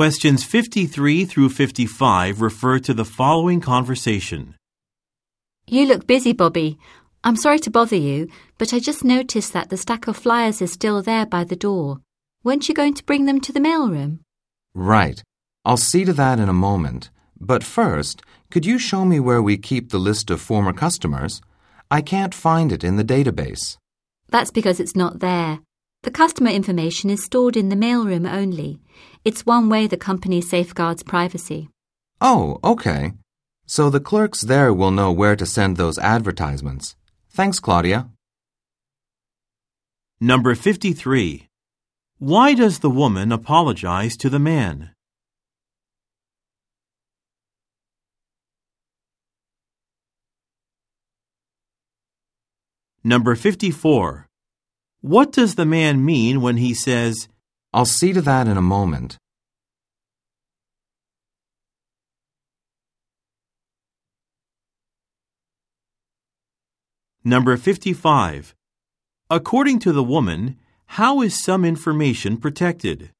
Questions 53 through 55 refer to the following conversation. You look busy, Bobby. I'm sorry to bother you, but I just noticed that the stack of flyers is still there by the door. Weren't you going to bring them to the mailroom? Right. I'll see to that in a moment. But first, could you show me where we keep the list of former customers? I can't find it in the database. That's because it's not there. The customer information is stored in the mailroom only. It's one way the company safeguards privacy. Oh, okay. So the clerks there will know where to send those advertisements. Thanks, Claudia. Number 53. Why does the woman apologize to the man? Number 54. What does the man mean when he says, I'll see to that in a moment. Number 55. According to the woman, how is some information protected?